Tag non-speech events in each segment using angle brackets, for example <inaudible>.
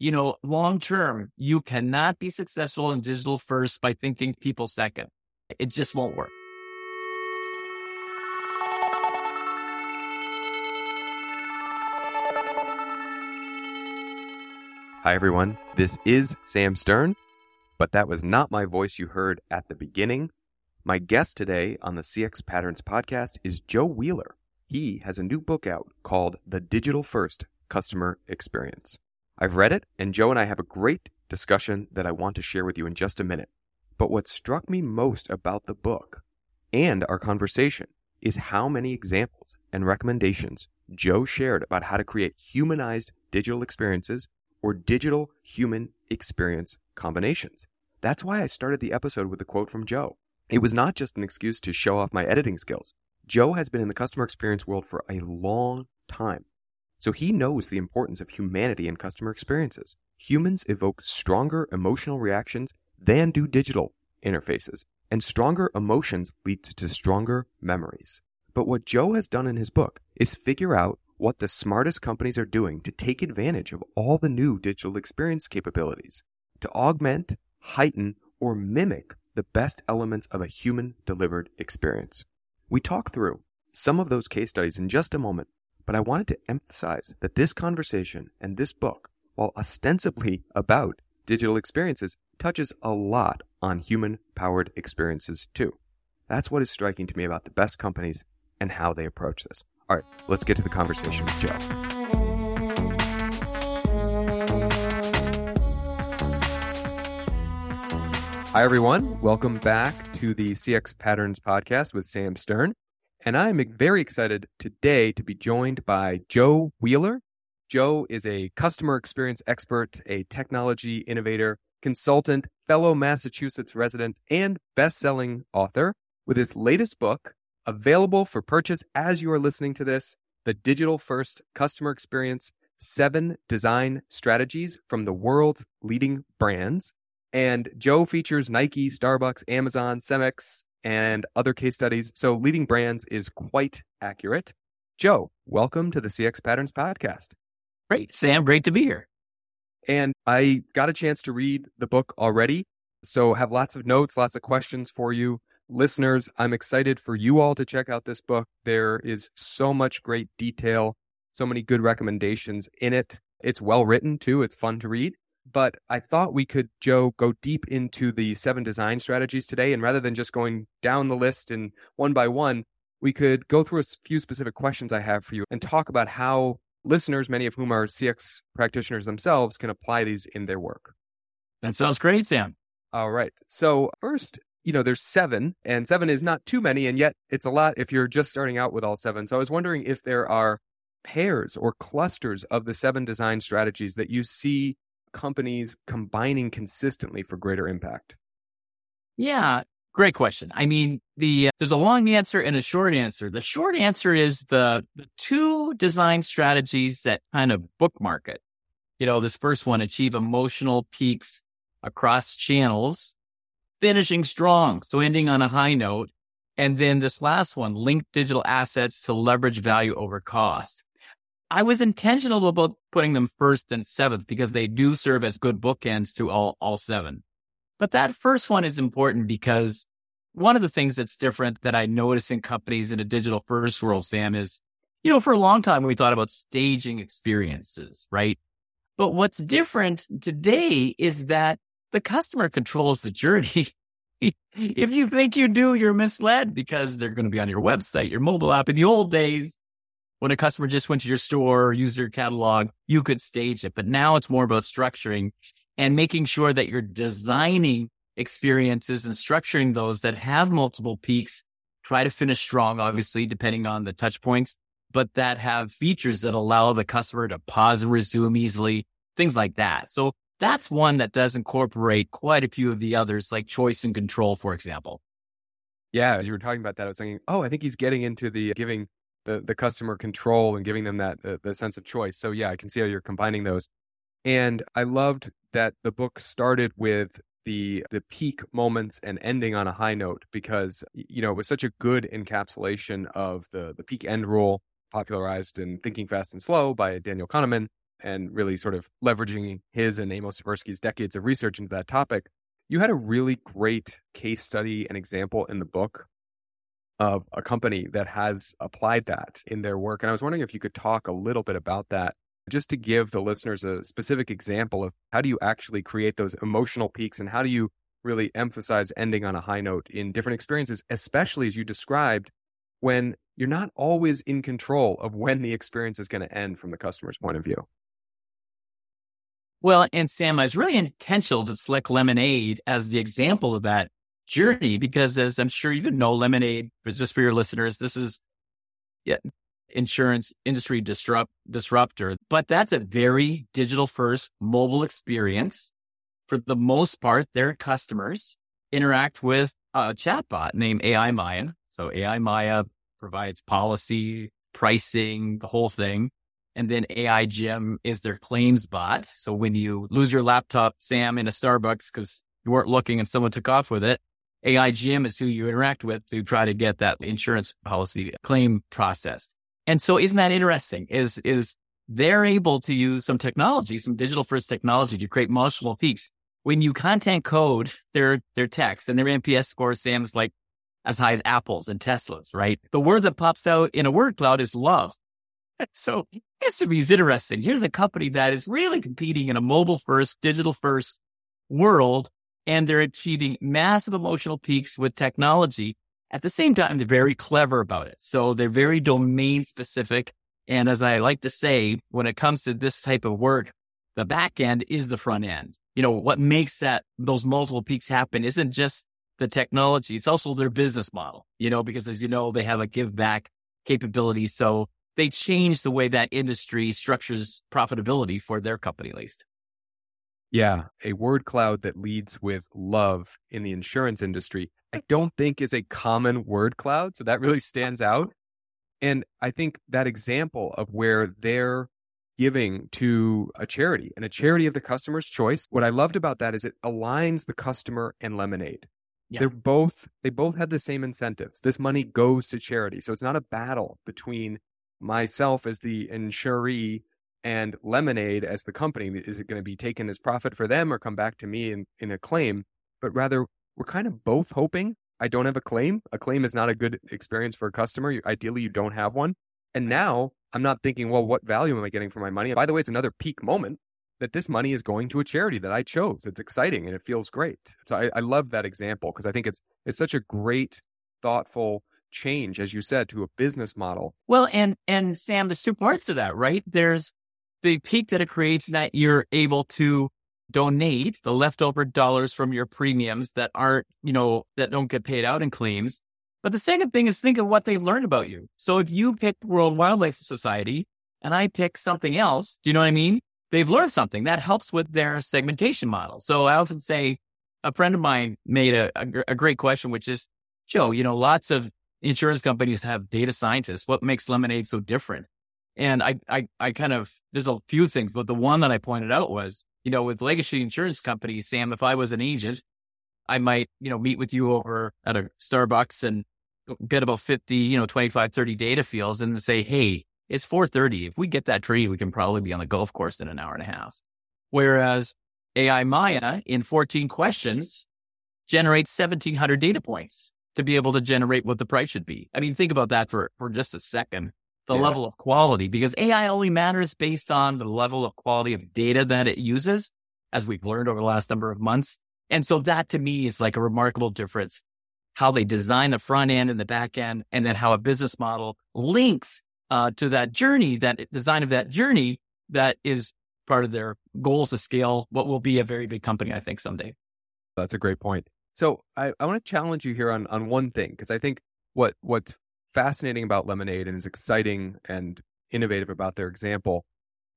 you know, long term, you cannot be successful in digital first by thinking people second. It just won't work. Hi, everyone. This is Sam Stern, but that was not my voice you heard at the beginning. My guest today on the CX Patterns podcast is Joe Wheeler. He has a new book out called The Digital First Customer Experience. I've read it, and Joe and I have a great discussion that I want to share with you in just a minute. But what struck me most about the book and our conversation is how many examples and recommendations Joe shared about how to create humanized digital experiences or digital human experience combinations. That's why I started the episode with the quote from Joe. It was not just an excuse to show off my editing skills. Joe has been in the customer experience world for a long time. So he knows the importance of humanity in customer experiences. Humans evoke stronger emotional reactions than do digital interfaces, and stronger emotions lead to stronger memories. But what Joe has done in his book is figure out what the smartest companies are doing to take advantage of all the new digital experience capabilities to augment, heighten, or mimic the best elements of a human delivered experience. We talk through some of those case studies in just a moment, but I wanted to emphasize that this conversation and this book, while ostensibly about digital experiences, touches a lot on human powered experiences too. That's what is striking to me about the best companies and how they approach this. All right, let's get to the conversation with Joe. Hi, everyone. Welcome back to the CX Patterns podcast with Sam Stern. And I'm very excited today to be joined by Joe Wheeler. Joe is a customer experience expert, a technology innovator, consultant, fellow Massachusetts resident, and best selling author. With his latest book, available for purchase as you are listening to this, the Digital First Customer Experience Seven Design Strategies from the World's Leading Brands. And Joe features Nike, Starbucks, Amazon, Cemex, and other case studies. So leading brands is quite accurate. Joe, welcome to the CX Patterns podcast. Great, Sam. Great to be here. And I got a chance to read the book already. So have lots of notes, lots of questions for you. Listeners, I'm excited for you all to check out this book. There is so much great detail, so many good recommendations in it. It's well written too. It's fun to read. But I thought we could, Joe, go deep into the seven design strategies today. And rather than just going down the list and one by one, we could go through a few specific questions I have for you and talk about how listeners, many of whom are CX practitioners themselves, can apply these in their work. That sounds great, Sam. All right. So, first, you know, there's seven, and seven is not too many, and yet it's a lot if you're just starting out with all seven. So, I was wondering if there are pairs or clusters of the seven design strategies that you see companies combining consistently for greater impact? Yeah, great question. I mean, the uh, there's a long answer and a short answer. The short answer is the the two design strategies that kind of bookmark it. You know, this first one achieve emotional peaks across channels, finishing strong, so ending on a high note. And then this last one, link digital assets to leverage value over cost. I was intentional about putting them first and seventh because they do serve as good bookends to all, all seven. But that first one is important because one of the things that's different that I notice in companies in a digital first world, Sam, is, you know, for a long time we thought about staging experiences, right? But what's different today is that the customer controls the journey. <laughs> if you think you do, you're misled because they're going to be on your website, your mobile app. In the old days, when a customer just went to your store or used your catalog, you could stage it. But now it's more about structuring and making sure that you're designing experiences and structuring those that have multiple peaks. Try to finish strong, obviously, depending on the touch points, but that have features that allow the customer to pause and resume easily, things like that. So that's one that does incorporate quite a few of the others, like choice and control, for example. Yeah, as you were talking about that, I was thinking, oh, I think he's getting into the giving the the customer control and giving them that uh, the sense of choice. So yeah, I can see how you're combining those. And I loved that the book started with the the peak moments and ending on a high note because you know it was such a good encapsulation of the the peak end rule popularized in Thinking Fast and Slow by Daniel Kahneman. and really sort of leveraging his and Amos Tversky's decades of research into that topic, you had a really great case study and example in the book of a company that has applied that in their work. And I was wondering if you could talk a little bit about that, just to give the listeners a specific example of how do you actually create those emotional peaks and how do you really emphasize ending on a high note in different experiences, especially as you described when you're not always in control of when the experience is going to end from the customer's point of view. Well, and Sam, I was really intentional to select Lemonade as the example of that journey because, as I'm sure you know, Lemonade, but just for your listeners, this is yeah, insurance industry disrupt disruptor, but that's a very digital first mobile experience. For the most part, their customers interact with a chatbot named AI Maya. So AI Maya provides policy, pricing, the whole thing. And then AI Jim is their claims bot. So when you lose your laptop, Sam, in a Starbucks because you weren't looking and someone took off with it, AI Jim is who you interact with to try to get that insurance policy claim processed. And so isn't that interesting? Is, is they're able to use some technology, some digital first technology to create multiple peaks. When you content code their, their text and their NPS score, Sam is like as high as Apple's and Tesla's, right? The word that pops out in a word cloud is love. <laughs> So this to me is interesting. Here's a company that is really competing in a mobile first, digital first world, and they're achieving massive emotional peaks with technology. At the same time, they're very clever about it. So they're very domain specific. And as I like to say, when it comes to this type of work, the back end is the front end. You know, what makes that those multiple peaks happen isn't just the technology. It's also their business model, you know, because as you know, they have a give back capability. So they change the way that industry structures profitability for their company, at least. Yeah, a word cloud that leads with love in the insurance industry, I mm. don't think is a common word cloud. So that really uh. stands out. And I think that example of where they're giving to a charity and a mm. charity of the customer's choice, what I loved about that is it aligns the customer and Lemonade. Yeah. They're both they both had the same incentives. This money goes to charity. So it's not a battle between myself as the insuree and Lemonade as the company. Is it going to be taken as profit for them or come back to me in, in a claim? But rather, we're kind of both hoping I don't have a claim. A claim is not a good experience for a customer. Ideally, you don't have one. And now I'm not thinking, well, what value am I getting for my money? And by the way, it's another peak moment that this money is going to a charity that I chose. It's exciting and it feels great. So I, I love that example because I think it's it's such a great, thoughtful change, as you said, to a business model. Well, and and Sam, there's two parts to that, right? There's the peak that it creates that you're able to donate the leftover dollars from your premiums that aren't, you know, that don't get paid out in claims. But the second thing is think of what they've learned about you. So if you pick World Wildlife Society and I pick something else, do you know what I mean? they've learned something that helps with their segmentation model. So I often say a friend of mine made a, a, a great question, which is, Joe, you know, lots of insurance companies have data scientists. What makes Lemonade so different? And I, I, I kind of, there's a few things, but the one that I pointed out was, you know, with legacy insurance companies, Sam, if I was an agent, I might, you know, meet with you over at a Starbucks and get about 50, you know, 25, 30 data fields and say, Hey, it's 4.30. If we get that tree, we can probably be on the golf course in an hour and a half. Whereas AI Maya in 14 questions generates 1700 data points to be able to generate what the price should be. I mean, think about that for, for just a second. The yeah. level of quality, because AI only matters based on the level of quality of data that it uses, as we've learned over the last number of months. And so that to me is like a remarkable difference. How they design the front end and the back end, and then how a business model links uh, to that journey, that design of that journey that is part of their goal to scale what will be a very big company, I think, someday. That's a great point. So I, I want to challenge you here on, on one thing, because I think what what's fascinating about Lemonade and is exciting and innovative about their example,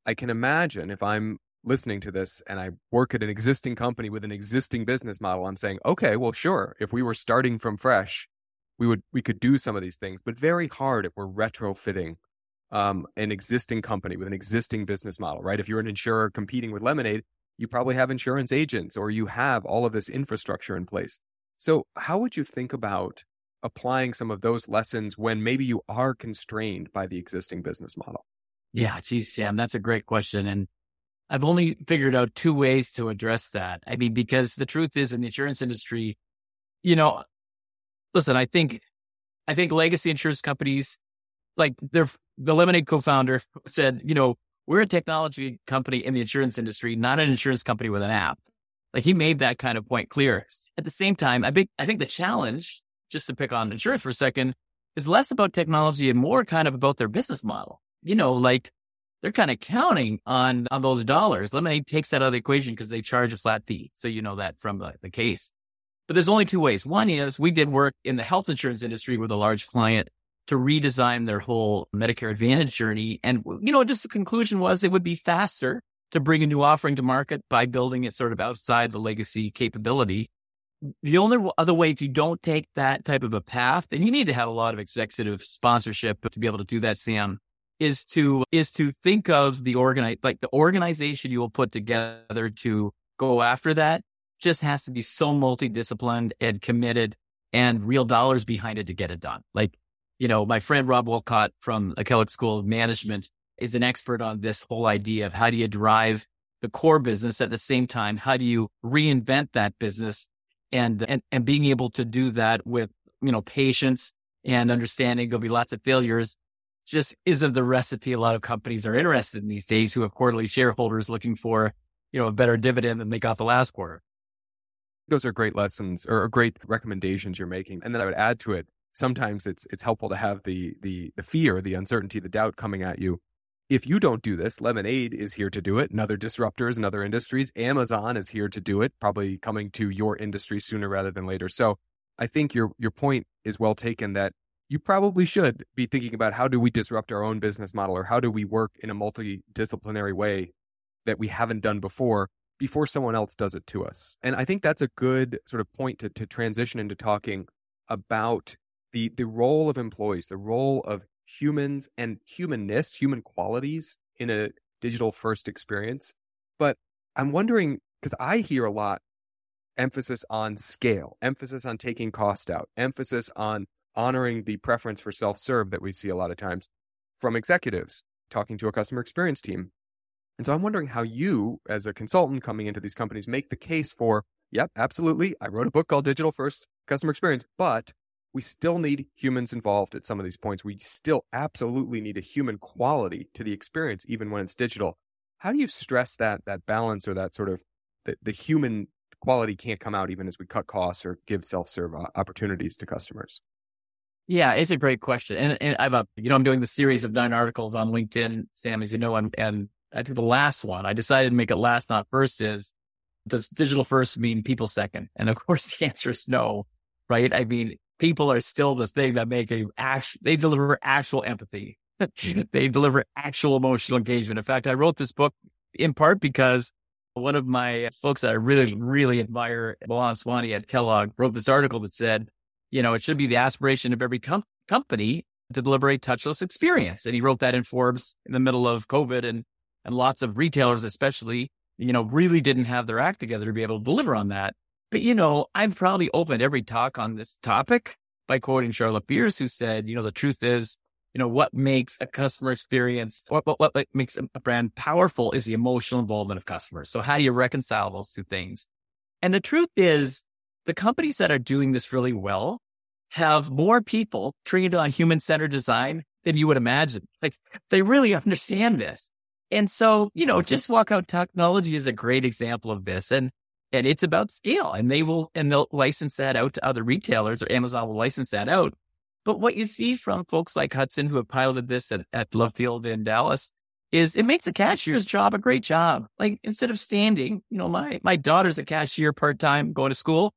I can imagine if I'm listening to this and I work at an existing company with an existing business model, I'm saying, okay, well, sure, if we were starting from fresh, we would we could do some of these things, but very hard if we're retrofitting um, an existing company with an existing business model, right? If you're an insurer competing with Lemonade, you probably have insurance agents or you have all of this infrastructure in place. So, how would you think about applying some of those lessons when maybe you are constrained by the existing business model? Yeah, geez, Sam, that's a great question. And I've only figured out two ways to address that. I mean, because the truth is in the insurance industry, you know, listen, I think, I think legacy insurance companies, like their, the Lemonade co-founder <laughs> said, you know, we're a technology company in the insurance industry, not an insurance company with an app. Like he made that kind of point clear. At the same time, I think, I think the challenge, just to pick on insurance for a second, is less about technology and more kind of about their business model. You know, like they're kind of counting on, on those dollars. Lemonade takes that out of the equation because they charge a flat fee. So you know that from the, the case. But there's only two ways. One is we did work in the health insurance industry with a large client to redesign their whole Medicare Advantage journey. And, you know, just the conclusion was it would be faster to bring a new offering to market by building it sort of outside the legacy capability. The only other way, if you don't take that type of a path, and you need to have a lot of executive sponsorship to be able to do that, Sam, is to, is to think of the organize, like the organization you will put together to go after that just has to be so multidisciplined and committed and real dollars behind it to get it done. Like you know, my friend Rob Wolcott from the Kellogg School of Management is an expert on this whole idea of how do you drive the core business at the same time? How do you reinvent that business and, and, and being able to do that with, you know, patience and understanding there'll be lots of failures just isn't the recipe a lot of companies are interested in these days who have quarterly shareholders looking for, you know, a better dividend than they got the last quarter. Those are great lessons or great recommendations you're making. And then I would add to it, sometimes it's it's helpful to have the the the fear, the uncertainty, the doubt coming at you. If you don't do this, Lemonade is here to do it, and other disruptors and other industries. Amazon is here to do it, probably coming to your industry sooner rather than later. So I think your your point is well taken that you probably should be thinking about how do we disrupt our own business model or how do we work in a multidisciplinary way that we haven't done before before someone else does it to us. And I think that's a good sort of point to, to transition into talking about the the role of employees, the role of humans and humanness, human qualities in a digital first experience. But I'm wondering because I hear a lot emphasis on scale, emphasis on taking cost out, emphasis on honoring the preference for self-serve that we see a lot of times from executives talking to a customer experience team. And so I'm wondering how you, as a consultant coming into these companies, make the case for, yep, absolutely. I wrote a book called Digital First Customer Experience, but we still need humans involved at some of these points. We still absolutely need a human quality to the experience, even when it's digital. How do you stress that that balance or that sort of the, the human quality can't come out even as we cut costs or give self-serve opportunities to customers? Yeah, it's a great question. And, and I've, uh, you know, I'm doing the series of nine articles on LinkedIn, Sam, as you know, and, and I think the last one, I decided to make it last, not first is, does digital first mean people second? And of course <laughs> the answer is no, right? I mean, people are still the thing that make a act, they deliver actual empathy. Mm-hmm. <laughs> they deliver actual emotional engagement. In fact, I wrote this book in part because one of my folks that I really, really admire, Mohan Sawhney at Kellogg, wrote this article that said, you know, it should be the aspiration of every com- company to deliver a touchless experience. And he wrote that in Forbes in the middle of COVID and, and lots of retailers, especially, you know, really didn't have their act together to be able to deliver on that. But, you know, I've probably opened every talk on this topic by quoting Charlotte Beers, who said, you know, the truth is, you know, what makes a customer experience, what, what, what makes a brand powerful is the emotional involvement of customers. So how do you reconcile those two things? And the truth is the companies that are doing this really well have more people trained on human centered design than you would imagine. Like they really understand this. And so, you know, just walkout technology is a great example of this. And and it's about scale and they will, and they'll license that out to other retailers or Amazon will license that out. But what you see from folks like Hudson who have piloted this at, at Love Field in Dallas is it makes the cashier's job a great job. Like instead of standing, you know, my, my daughter's a cashier part time going to school.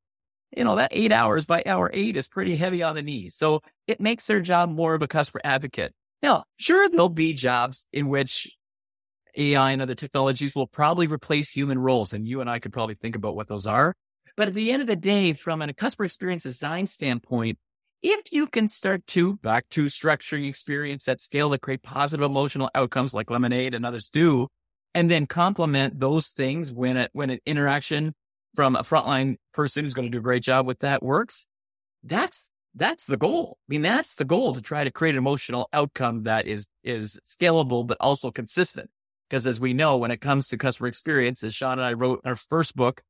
You know, that eight hours by hour eight is pretty heavy on the knees. So it makes their job more of a customer advocate. Now, sure, there'll be jobs in which AI and other technologies will probably replace human roles. And you and I could probably think about what those are. But at the end of the day, from a customer experience design standpoint, if you can start to back to structuring experience at scale to create positive emotional outcomes like Lemonade and others do, and then complement those things when it, when an interaction from a frontline person who's going to do a great job with that works, that's that's the goal. I mean, that's the goal to try to create an emotional outcome that is is scalable but also consistent. Because as we know, when it comes to customer experience, as Shaun and I wrote our first book,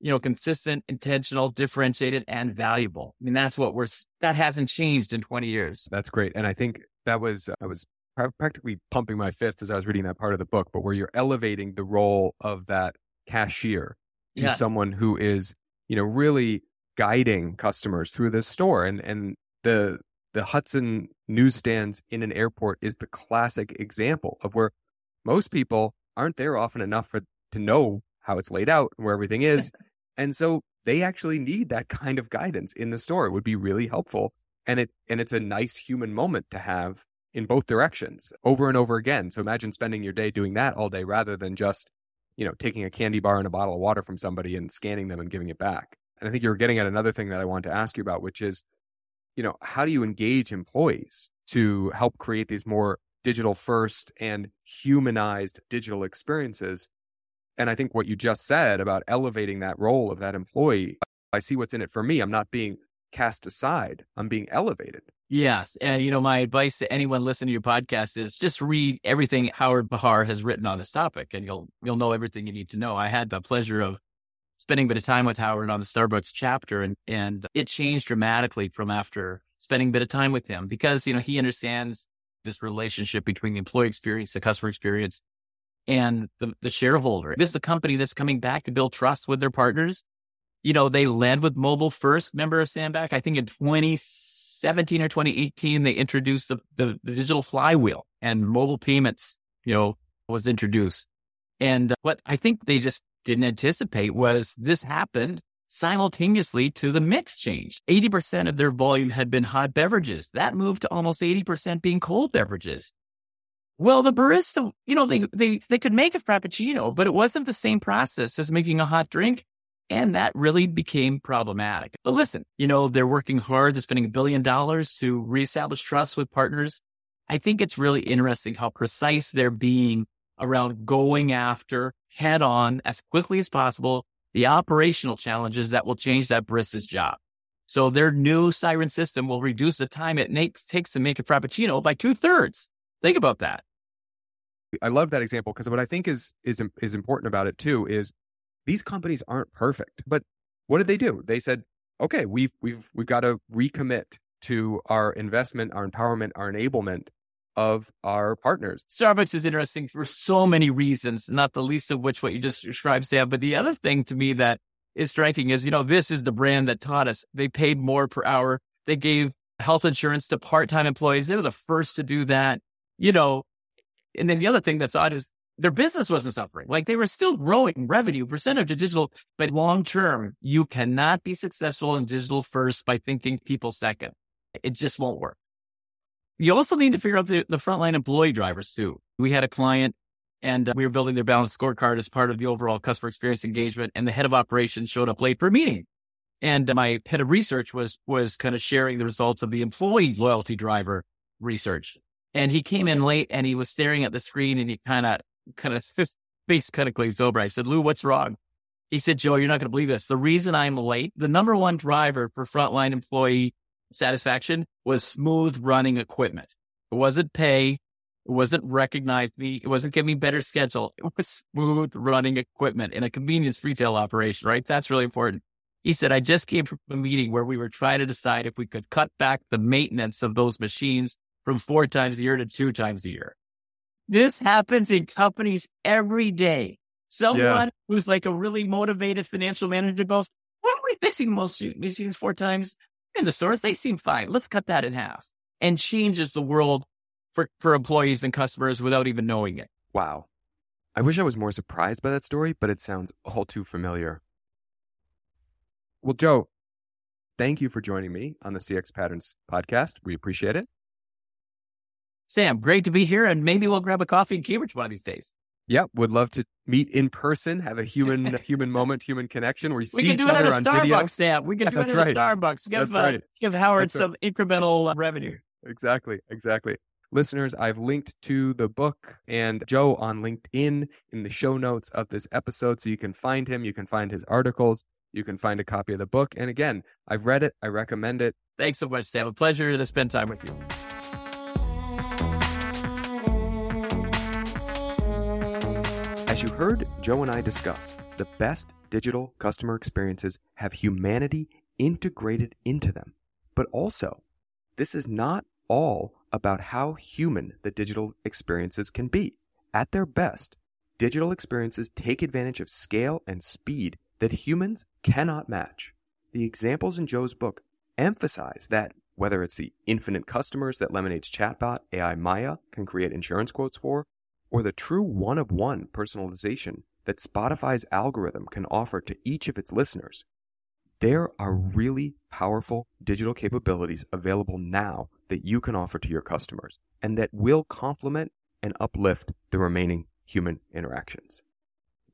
you know, consistent, intentional, differentiated, and valuable. I mean, that's what we're, that hasn't changed in 20 years. That's great. And I think that was, I was practically pumping my fist as I was reading that part of the book, but where you're elevating the role of that cashier to yes. someone who is, you know, really guiding customers through this store. And, and the, the Hudson newsstands in an airport is the classic example of where most people aren't there often enough for to know how it's laid out and where everything <laughs> is. and so they actually need that kind of guidance in the store. It would be really helpful. And it and it's a nice human moment to have in both directions over and over again. So imagine spending your day doing that all day rather than just, you know, taking a candy bar and a bottle of water from somebody and scanning them and giving it back. And I think you're getting at another thing that I wanted to ask you about, which is, you know, how do you engage employees to help create these more digital first and humanized digital experiences. And I think what you just said about elevating that role of that employee, I see what's in it for me. I'm not being cast aside, I'm being elevated. Yes. And, you know, my advice to anyone listening to your podcast is just read everything Howard Behar has written on this topic and you'll, you'll know everything you need to know. I had the pleasure of spending a bit of time with Howard on the Starbucks chapter and, and it changed dramatically from after spending a bit of time with him because, you know, he understands this relationship between the employee experience, the customer experience, and the, the shareholder. This is a company that's coming back to build trust with their partners. You know, they led with mobile first. Member of Samback? I think in 2017 or 2018, they introduced the, the, the digital flywheel and mobile payments, you know, was introduced. And uh, what I think they just didn't anticipate was this happened simultaneously to the mix change. 80% of their volume had been hot beverages. That moved to almost 80% being cold beverages. Well, the barista, you know, they, they, they could make a Frappuccino, but it wasn't the same process as making a hot drink. And that really became problematic. But listen, you know, they're working hard. They're spending a billion dollars to reestablish trust with partners. I think it's really interesting how precise they're being around going after head on as quickly as possible the operational challenges that will change that barista's job. So their new siren system will reduce the time it makes, takes to make a Frappuccino by two thirds. Think about that. I love that example because what I think is, is, is important about it too is these companies aren't perfect, but what did they do? They said, okay, we've, we've, we've got to recommit to our investment, our empowerment, our enablement of our partners. Starbucks is interesting for so many reasons, not the least of which what you just described, Sam. But the other thing to me that is striking is, you know, this is the brand that taught us they paid more per hour. They gave health insurance to part-time employees. They were the first to do that, you know. And then the other thing that's odd is their business wasn't suffering. Like they were still growing revenue percentage of digital, but long term, you cannot be successful in digital first by thinking people second. It just won't work. You also need to figure out the, the frontline employee drivers too. We had a client and uh, we were building their balance scorecard as part of the overall customer experience engagement. And the head of operations showed up late for a meeting. And uh, my head of research was, was kind of sharing the results of the employee loyalty driver research. And he came in late and he was staring at the screen and he kind of, kind of <laughs> face kind of glazed over. I said, Lou, what's wrong? He said, Joe, you're not going to believe this. The reason I'm late, the number one driver for frontline employee satisfaction was smooth running equipment. It wasn't pay. It wasn't recognize me. It wasn't give me better schedule. It was smooth running equipment in a convenience retail operation, right? That's really important. He said, I just came from a meeting where we were trying to decide if we could cut back the maintenance of those machines from four times a year to two times a year. This happens in companies every day. Someone yeah. who's like a really motivated financial manager goes, why are we fixing most machines four times in the stores, they seem fine. Let's cut that in half and changes the world for, for employees and customers without even knowing it. Wow. I wish I was more surprised by that story, but it sounds all too familiar. Well, Joe, thank you for joining me on the CX Patterns podcast. We appreciate it. Sam, great to be here, and maybe we'll grab a coffee in Cambridge one of these days. Yep, would love to meet in person, have a human <laughs> human moment, human connection where you we see each other on Starbucks, video. Sam. We can do it at right. Starbucks. Give, That's uh, right. give Howard That's some right. incremental uh, revenue. Exactly, exactly. Listeners, I've linked to the book and Joe on LinkedIn in the show notes of this episode, so you can find him. You can find his articles. You can find a copy of the book. And again, I've read it. I recommend it. Thanks so much, Sam. A pleasure to spend time with you. As you heard Joe and I discuss, the best digital customer experiences have humanity integrated into them. But also, this is not all about how human the digital experiences can be. At their best, digital experiences take advantage of scale and speed that humans cannot match. The examples in Joe's book emphasize that whether it's the infinite customers that Lemonade's chatbot AI Maya can create insurance quotes for, or the true one of one personalization that Spotify's algorithm can offer to each of its listeners, there are really powerful digital capabilities available now that you can offer to your customers and that will complement and uplift the remaining human interactions.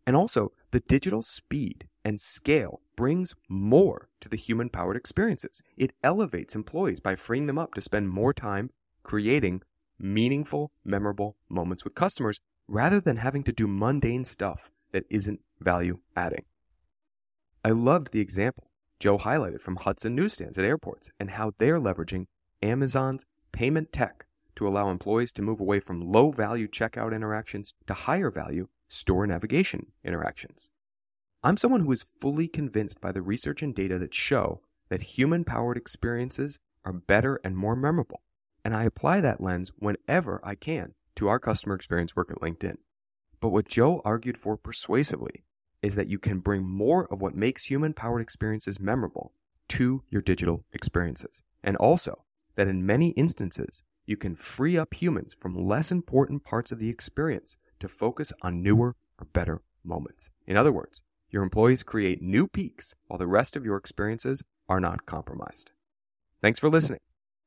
And also, the digital speed and scale brings more to the human powered experiences. It elevates employees by freeing them up to spend more time creating meaningful, memorable moments with customers rather than having to do mundane stuff that isn't value adding. I loved the example Joe highlighted from Hudson newsstands at airports and how they're leveraging Amazon's payment tech to allow employees to move away from low value checkout interactions to higher value store navigation interactions. I'm someone who is fully convinced by the research and data that show that human powered experiences are better and more memorable. And I apply that lens whenever I can to our customer experience work at LinkedIn. But what Joe argued for persuasively is that you can bring more of what makes human powered experiences memorable to your digital experiences. And also that in many instances, you can free up humans from less important parts of the experience to focus on newer or better moments. In other words, your employees create new peaks while the rest of your experiences are not compromised. Thanks for listening.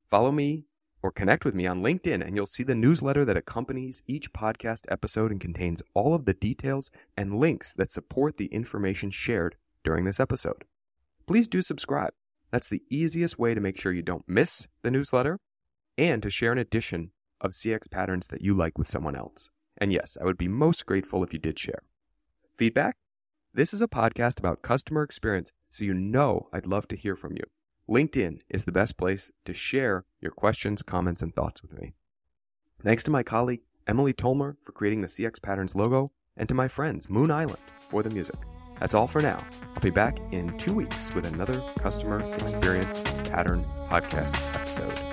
Follow me or connect with me on LinkedIn, and you'll see the newsletter that accompanies each podcast episode and contains all of the details and links that support the information shared during this episode. Please do subscribe. That's the easiest way to make sure you don't miss the newsletter and to share an edition of CX patterns that you like with someone else. And yes, I would be most grateful if you did share. Feedback? This is a podcast about customer experience, so you know I'd love to hear from you. LinkedIn is the best place to share your questions, comments, and thoughts with me. Thanks to my colleague Emily Tolmer for creating the CX Patterns logo, and to my friends Moon Island for the music. That's all for now. I'll be back in two weeks with another customer experience pattern podcast episode.